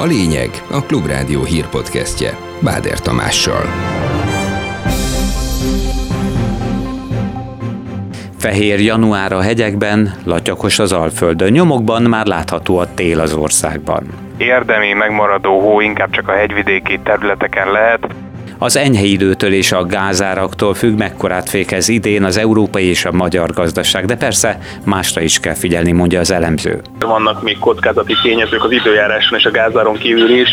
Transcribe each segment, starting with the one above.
A lényeg a Klubrádió hírpodcastje Báder Tamással. Fehér január a hegyekben, latyakos az Alföldön, nyomokban már látható a tél az országban. Érdemi megmaradó hó inkább csak a hegyvidéki területeken lehet, az enyhe időtől és a gázáraktól függ, mekkorát fékez idén az európai és a magyar gazdaság, de persze másra is kell figyelni, mondja az elemző. Vannak még kockázati tényezők az időjáráson és a gázáron kívül is.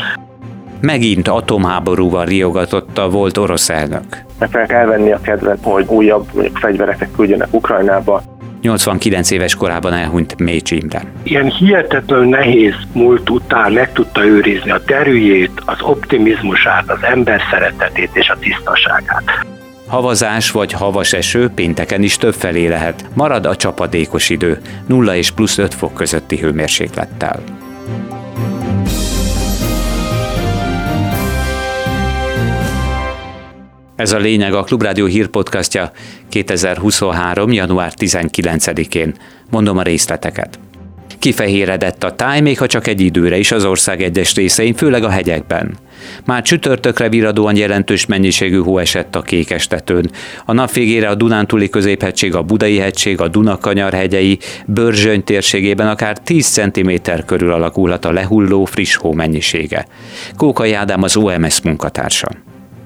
Megint atomháborúval riogatott a volt orosz elnök. Meg fel kell venni a kedvet, hogy újabb mondjuk, fegyvereket küldjenek Ukrajnába. 89 éves korában elhunyt Mécs Imre. Ilyen hihetetlen nehéz múlt után meg tudta őrizni a derűjét, az optimizmusát, az ember szeretetét és a tisztaságát. Havazás vagy havas eső pénteken is többfelé lehet. Marad a csapadékos idő, 0 és plusz 5 fok közötti hőmérséklettel. Ez a lényeg a Klubrádió hírpodcastja 2023. január 19-én. Mondom a részleteket. Kifehéredett a táj, még ha csak egy időre is az ország egyes részein, főleg a hegyekben. Már csütörtökre viradóan jelentős mennyiségű hó esett a Kékestetőn. A nap végére a Dunántúli középhegység, a Budai hegység, a Dunakanyar hegyei, Börzsöny térségében akár 10 cm körül alakulhat a lehulló friss hó mennyisége. Kókai Ádám az OMS munkatársa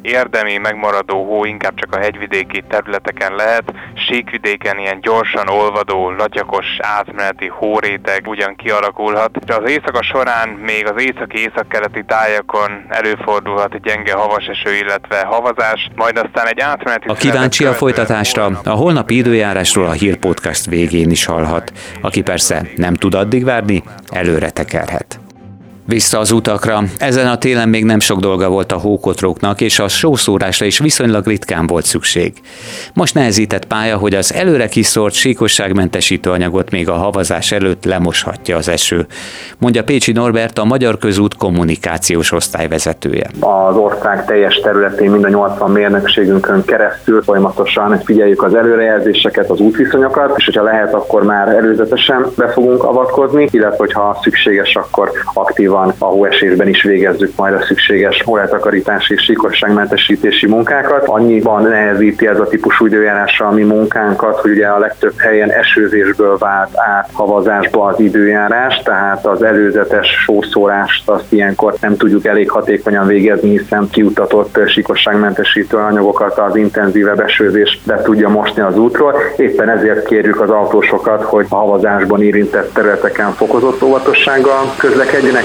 érdemi megmaradó hó inkább csak a hegyvidéki területeken lehet, síkvidéken ilyen gyorsan olvadó, latyakos átmeneti hóréteg ugyan kialakulhat. De az éjszaka során még az északi északkeleti tájakon előfordulhat gyenge havas eső, illetve havazás, majd aztán egy átmeneti... A kíváncsi a folytatásra a holnapi időjárásról a hírpodcast végén is hallhat. Aki persze nem tud addig várni, előre tekerhet. Vissza az utakra. Ezen a télen még nem sok dolga volt a hókotróknak, és a sószórásra is viszonylag ritkán volt szükség. Most nehezített pálya, hogy az előre kiszórt síkosságmentesítő anyagot még a havazás előtt lemoshatja az eső, mondja Pécsi Norbert, a Magyar Közút kommunikációs osztályvezetője. Az ország teljes területén mind a 80 mérnökségünkön keresztül folyamatosan figyeljük az előrejelzéseket, az útviszonyokat, és hogyha lehet, akkor már előzetesen be fogunk avatkozni, illetve hogyha szükséges, akkor aktívan van a hóesésben is végezzük majd a szükséges olajtakarítási és síkosságmentesítési munkákat. Annyiban nehezíti ez a típusú időjárásra a mi munkánkat, hogy ugye a legtöbb helyen esőzésből vált át havazásba az időjárás, tehát az előzetes sószórást azt ilyenkor nem tudjuk elég hatékonyan végezni, hiszen kiutatott síkosságmentesítő anyagokat az intenzívebb esőzés be tudja mosni az útról. Éppen ezért kérjük az autósokat, hogy a havazásban érintett területeken fokozott óvatossággal közlekedjenek.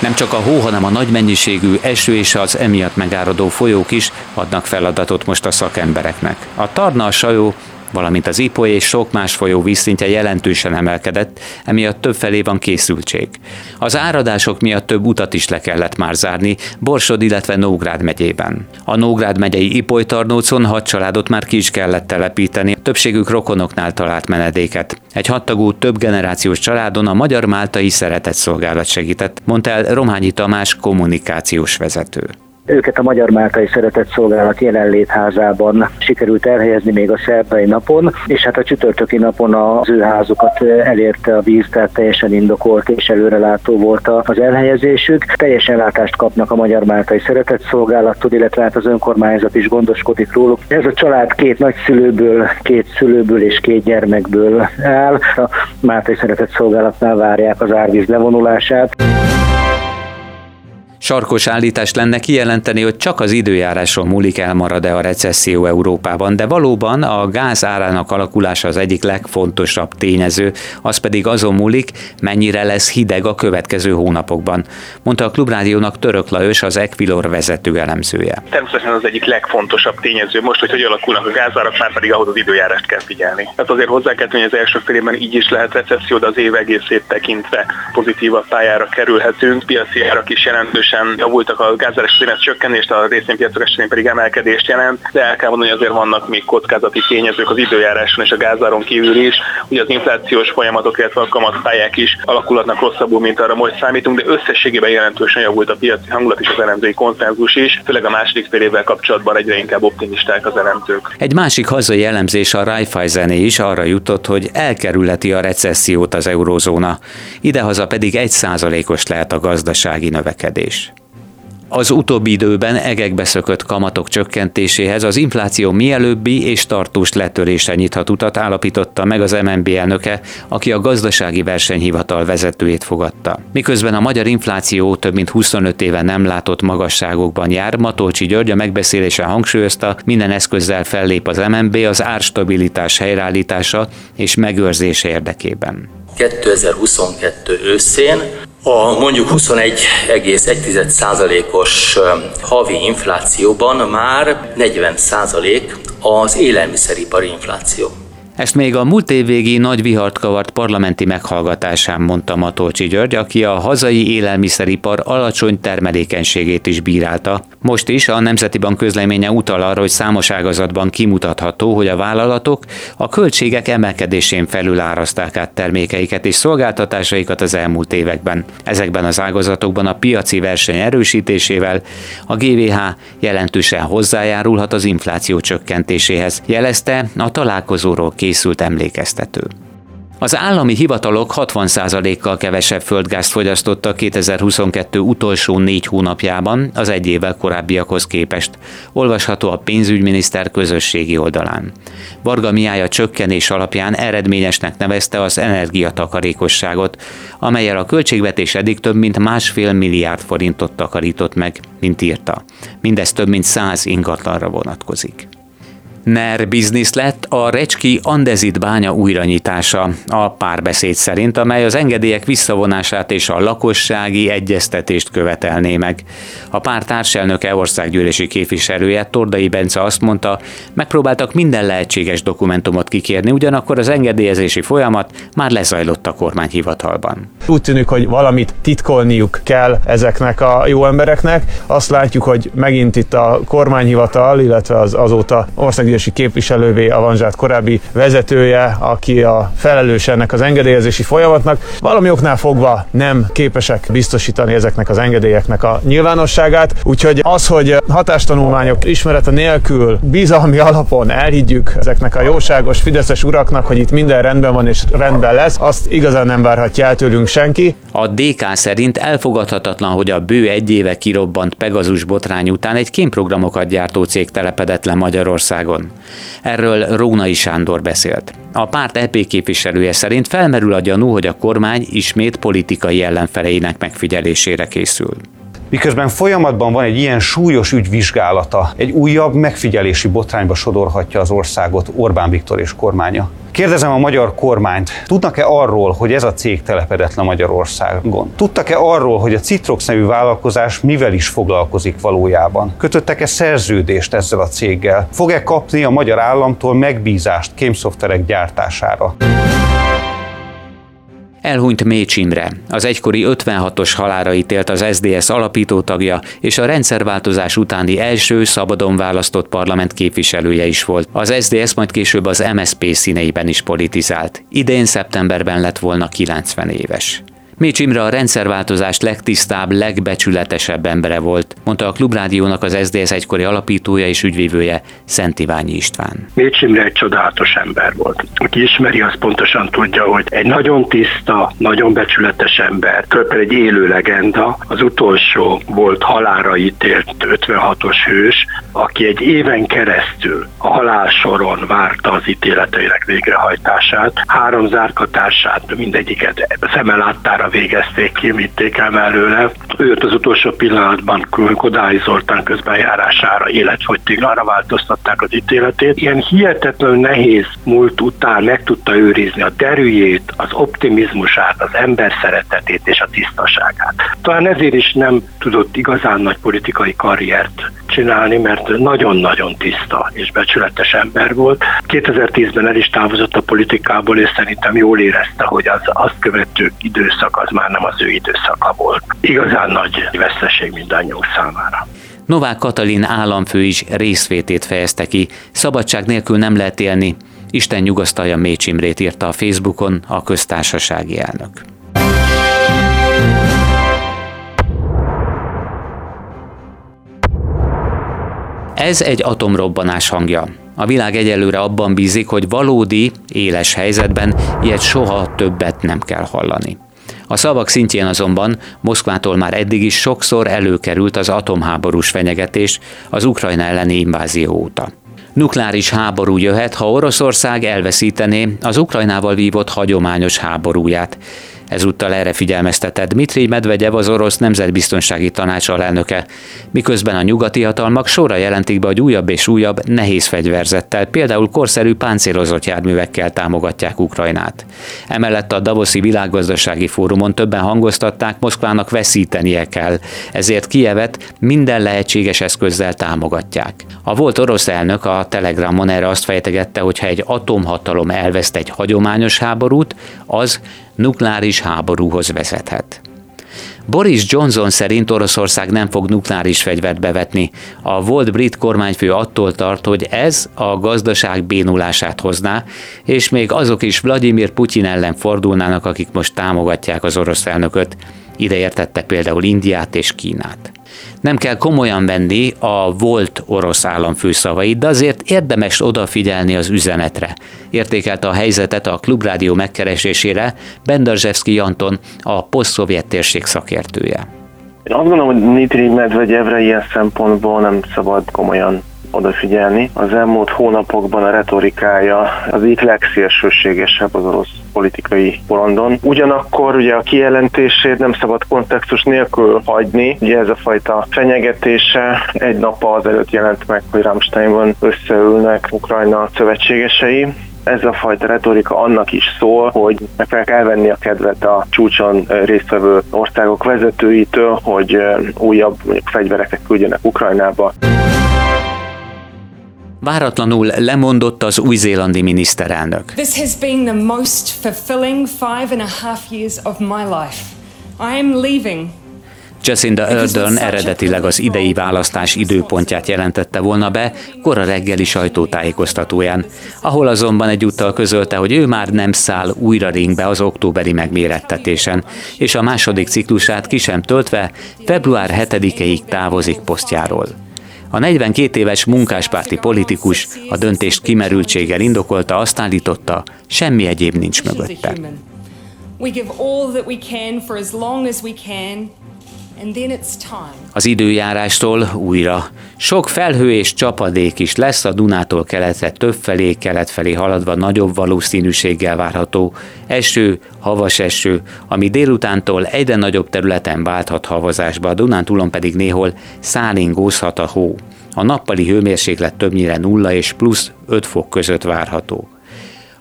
Nem csak a hó, hanem a nagy mennyiségű eső és az emiatt megáradó folyók is adnak feladatot most a szakembereknek. A Tarna, a Sajó valamint az Ipoly és sok más folyó vízszintje jelentősen emelkedett, emiatt több felé van készültség. Az áradások miatt több utat is le kellett már zárni Borsod, illetve Nógrád megyében. A Nógrád megyei Ipoly tarnócon hat családot már ki is kellett telepíteni, többségük rokonoknál talált menedéket. Egy hattagú több generációs családon a Magyar Máltai Szeretett Szolgálat segített, mondta el Rományi Tamás kommunikációs vezető. Őket a Magyar Máltai Szeretett Szolgálat jelenlétházában sikerült elhelyezni még a szerdai napon, és hát a csütörtöki napon az ő házukat elérte a víz, tehát teljesen indokolt és előrelátó volt az elhelyezésük. Teljes ellátást kapnak a Magyar Máltai Szeretett Szolgálattól, illetve hát az önkormányzat is gondoskodik róluk. Ez a család két nagyszülőből, két szülőből és két gyermekből áll. A Máltai Szeretett Szolgálatnál várják az árvíz levonulását. Sarkos állítás lenne kijelenteni, hogy csak az időjárásról múlik elmarad-e a recesszió Európában, de valóban a gáz árának alakulása az egyik legfontosabb tényező, az pedig azon múlik, mennyire lesz hideg a következő hónapokban, mondta a Klubrádiónak Török Lajos, az Equilor vezető elemzője. Természetesen az egyik legfontosabb tényező most, hogy hogy alakulnak a gázárak, már pedig ahhoz az időjárást kell figyelni. Hát azért hozzá kell tenni, hogy az első félében így is lehet recesszió, de az év egészét tekintve pozitívabb pályára kerülhetünk, piaci árak is jelentősen jelentősen javultak a gázáres csökkenést, a részvénypiacok esetén pedig emelkedést jelent, de el kell mondani, hogy azért vannak még kockázati tényezők az időjáráson és a gázáron kívül is. Ugye az inflációs folyamatok, illetve a kamatpályák is alakulhatnak rosszabbul, mint arra most számítunk, de összességében jelentősen javult a piaci hangulat és az elemzői konszenzus is, főleg a második fél évvel kapcsolatban egyre inkább optimisták az elemzők. Egy másik hazai elemzés a Raiffeisen is arra jutott, hogy elkerülheti a recessziót az eurózóna, idehaza pedig egy százalékos lehet a gazdasági növekedés. Az utóbbi időben egekbe szökött kamatok csökkentéséhez az infláció mielőbbi és tartós letörése nyithat utat, állapította meg az MNB elnöke, aki a gazdasági versenyhivatal vezetőjét fogadta. Miközben a magyar infláció több mint 25 éve nem látott magasságokban jár, Matolcsi György a megbeszélésen hangsúlyozta, minden eszközzel fellép az MNB az árstabilitás helyreállítása és megőrzése érdekében. 2022 őszén a mondjuk 21,1%-os havi inflációban már 40% az élelmiszeripari infláció. Ezt még a múlt év végi nagy vihart kavart parlamenti meghallgatásán mondta Matolcsi György, aki a hazai élelmiszeripar alacsony termelékenységét is bírálta. Most is a Nemzeti Bank közleménye utal arra, hogy számos ágazatban kimutatható, hogy a vállalatok a költségek emelkedésén felül áraszták át termékeiket és szolgáltatásaikat az elmúlt években. Ezekben az ágazatokban a piaci verseny erősítésével a GVH jelentősen hozzájárulhat az infláció csökkentéséhez, jelezte a találkozóról két készült emlékeztető. Az állami hivatalok 60%-kal kevesebb földgázt fogyasztottak 2022 utolsó négy hónapjában az egy évvel korábbiakhoz képest. Olvasható a pénzügyminiszter közösségi oldalán. Varga Miája csökkenés alapján eredményesnek nevezte az energiatakarékosságot, amelyel a költségvetés eddig több mint másfél milliárd forintot takarított meg, mint írta. Mindez több mint száz ingatlanra vonatkozik. NER biznisz lett a Recski Andezit bánya újranyitása a párbeszéd szerint, amely az engedélyek visszavonását és a lakossági egyeztetést követelné meg. A pár társelnöke országgyűlési képviselője Tordai Bence azt mondta, megpróbáltak minden lehetséges dokumentumot kikérni, ugyanakkor az engedélyezési folyamat már lezajlott a kormányhivatalban. Úgy tűnik, hogy valamit titkolniuk kell ezeknek a jó embereknek. Azt látjuk, hogy megint itt a kormányhivatal, illetve az azóta országgyűlési képviselővé avanzsált korábbi vezetője, aki a felelős ennek az engedélyezési folyamatnak. Valami oknál fogva nem képesek biztosítani ezeknek az engedélyeknek a nyilvánosságát, úgyhogy az, hogy hatástanulmányok ismerete nélkül bizalmi alapon elhiggyük ezeknek a jóságos fideszes uraknak, hogy itt minden rendben van és rendben lesz, azt igazán nem várhatja el tőlünk senki. A DK szerint elfogadhatatlan, hogy a bő egy éve kirobbant Pegazus botrány után egy kémprogramokat gyártó cég telepedett le Magyarországon. Erről Rónai Sándor beszélt. A párt EP képviselője szerint felmerül a gyanú, hogy a kormány ismét politikai ellenfeleinek megfigyelésére készül. Miközben folyamatban van egy ilyen súlyos ügy vizsgálata, egy újabb megfigyelési botrányba sodorhatja az országot Orbán Viktor és kormánya. Kérdezem a magyar kormányt, tudnak-e arról, hogy ez a cég telepedett le Magyarországon? Tudtak-e arról, hogy a Citrox nevű vállalkozás mivel is foglalkozik valójában? Kötöttek-e szerződést ezzel a céggel? Fog-e kapni a magyar államtól megbízást kémszoftverek gyártására? Elhunyt Mécs Imre, az egykori 56-os halára ítélt az SDS alapítótagja és a rendszerváltozás utáni első szabadon választott parlament képviselője is volt. Az SDS majd később az MSP színeiben is politizált. Idén szeptemberben lett volna 90 éves. Mécs Imre a rendszerváltozás legtisztább, legbecsületesebb embere volt, mondta a Klubrádiónak az SZDSZ egykori alapítója és ügyvívője Szent Iványi István. Mécs Imre egy csodálatos ember volt. Aki ismeri, az pontosan tudja, hogy egy nagyon tiszta, nagyon becsületes ember, tulajdonképpen egy élő legenda, az utolsó volt halára ítélt 56-os hős, aki egy éven keresztül a halálsoron várta az ítéleteinek végrehajtását, három zárkatársát mindegyiket szemelátára végezték ki, vitték el mellőle. Őt az utolsó pillanatban Kodály Zoltán közbenjárására életfogytiglanra változtatták az ítéletét. Ilyen hihetetlenül nehéz múlt után meg tudta őrizni a derűjét, az optimizmusát, az ember szeretetét és a tisztaságát. Talán ezért is nem tudott igazán nagy politikai karriert csinálni, mert nagyon-nagyon tiszta és becsületes ember volt. 2010-ben el is távozott a politikából, és szerintem jól érezte, hogy az azt követő időszak az már nem az ő időszaka volt. Igazán nagy veszteség mindannyiunk számára. Novák Katalin államfő is részvétét fejezte ki. Szabadság nélkül nem lehet élni. Isten nyugasztalja Mécs írta a Facebookon a köztársasági elnök. Ez egy atomrobbanás hangja. A világ egyelőre abban bízik, hogy valódi, éles helyzetben ilyet soha többet nem kell hallani. A szavak szintjén azonban Moszkvától már eddig is sokszor előkerült az atomháborús fenyegetés az Ukrajna elleni invázió óta. Nukleáris háború jöhet, ha Oroszország elveszítené az Ukrajnával vívott hagyományos háborúját, Ezúttal erre figyelmeztetett Dmitri Medvegyev az orosz nemzetbiztonsági tanács alelnöke, miközben a nyugati hatalmak sorra jelentik be, hogy újabb és újabb nehéz fegyverzettel, például korszerű páncélozott járművekkel támogatják Ukrajnát. Emellett a Davoszi Világgazdasági Fórumon többen hangoztatták, Moszkvának veszítenie kell, ezért Kijevet minden lehetséges eszközzel támogatják. A volt orosz elnök a Telegramon erre azt fejtegette, hogy ha egy atomhatalom elveszt egy hagyományos háborút, az nukleáris háborúhoz vezethet. Boris Johnson szerint Oroszország nem fog nukleáris fegyvert bevetni. A volt brit kormányfő attól tart, hogy ez a gazdaság bénulását hozná, és még azok is Vladimir Putyin ellen fordulnának, akik most támogatják az orosz elnököt. Ide értette például Indiát és Kínát. Nem kell komolyan venni a volt orosz államfő szavait, de azért érdemes odafigyelni az üzenetre. Értékelte a helyzetet a Klubrádió megkeresésére Bendarzsevszki Anton, a posztszovjet térség szakértője. Én azt gondolom, hogy Nitri Medvegyevre ilyen szempontból nem szabad komolyan odafigyelni. Az elmúlt hónapokban a retorikája az itt legszélsőségesebb az orosz politikai porondon. Ugyanakkor ugye a kijelentését nem szabad kontextus nélkül hagyni. Ugye ez a fajta fenyegetése egy nap azelőtt jelent meg, hogy Rammsteinban összeülnek Ukrajna szövetségesei, ez a fajta retorika annak is szól, hogy meg kell venni a kedvet a csúcson résztvevő országok vezetőitől, hogy újabb mondjuk fegyvereket küldjenek Ukrajnába. Váratlanul lemondott az új-zélandi miniszterelnök. This has been the most fulfilling five and a half years of my life. I am leaving Jacinda Ardern eredetileg az idei választás időpontját jelentette volna be kora reggeli sajtótájékoztatóján, ahol azonban egyúttal közölte, hogy ő már nem száll újra ringbe az októberi megmérettetésen, és a második ciklusát ki sem töltve február 7-ig távozik posztjáról. A 42 éves munkáspárti politikus a döntést kimerültséggel indokolta, azt állította, semmi egyéb nincs mögötte. We give all that we can for as long as we can, az időjárástól újra. Sok felhő és csapadék is lesz a Dunától keletre kelet felé haladva nagyobb valószínűséggel várható. Eső, havas eső, ami délutántól egyre nagyobb területen válthat havazásba, a Dunántúlon pedig néhol szálingózhat a hó. A nappali hőmérséklet többnyire nulla és plusz 5 fok között várható.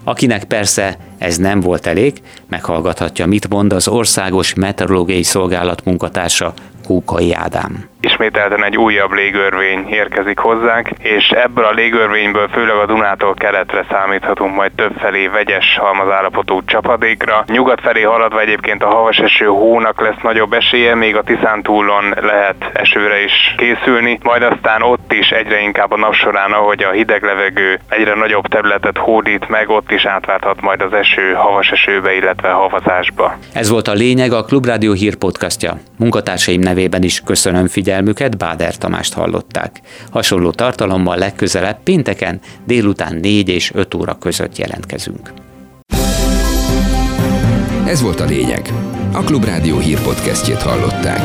Akinek persze ez nem volt elég, meghallgathatja, mit mond az Országos Meteorológiai Szolgálat munkatársa Kókai Ádám ismételten egy újabb légörvény érkezik hozzánk, és ebből a légörvényből főleg a Dunától keletre számíthatunk majd többfelé vegyes halmazállapotú csapadékra. Nyugat felé haladva egyébként a havas eső hónak lesz nagyobb esélye, még a Tiszántúlon lehet esőre is készülni, majd aztán ott is egyre inkább a nap során, ahogy a hideg levegő egyre nagyobb területet hódít meg, ott is átválthat majd az eső havas esőbe, illetve havazásba. Ez volt a lényeg a Klubrádió hírpodcastja. Munkatársaim nevében is köszönöm figyelmet figyelmüket, Báder Tamást hallották. Hasonló tartalommal legközelebb pénteken délután 4 és 5 óra között jelentkezünk. Ez volt a lényeg. A Klubrádió hírpodcastjét hallották.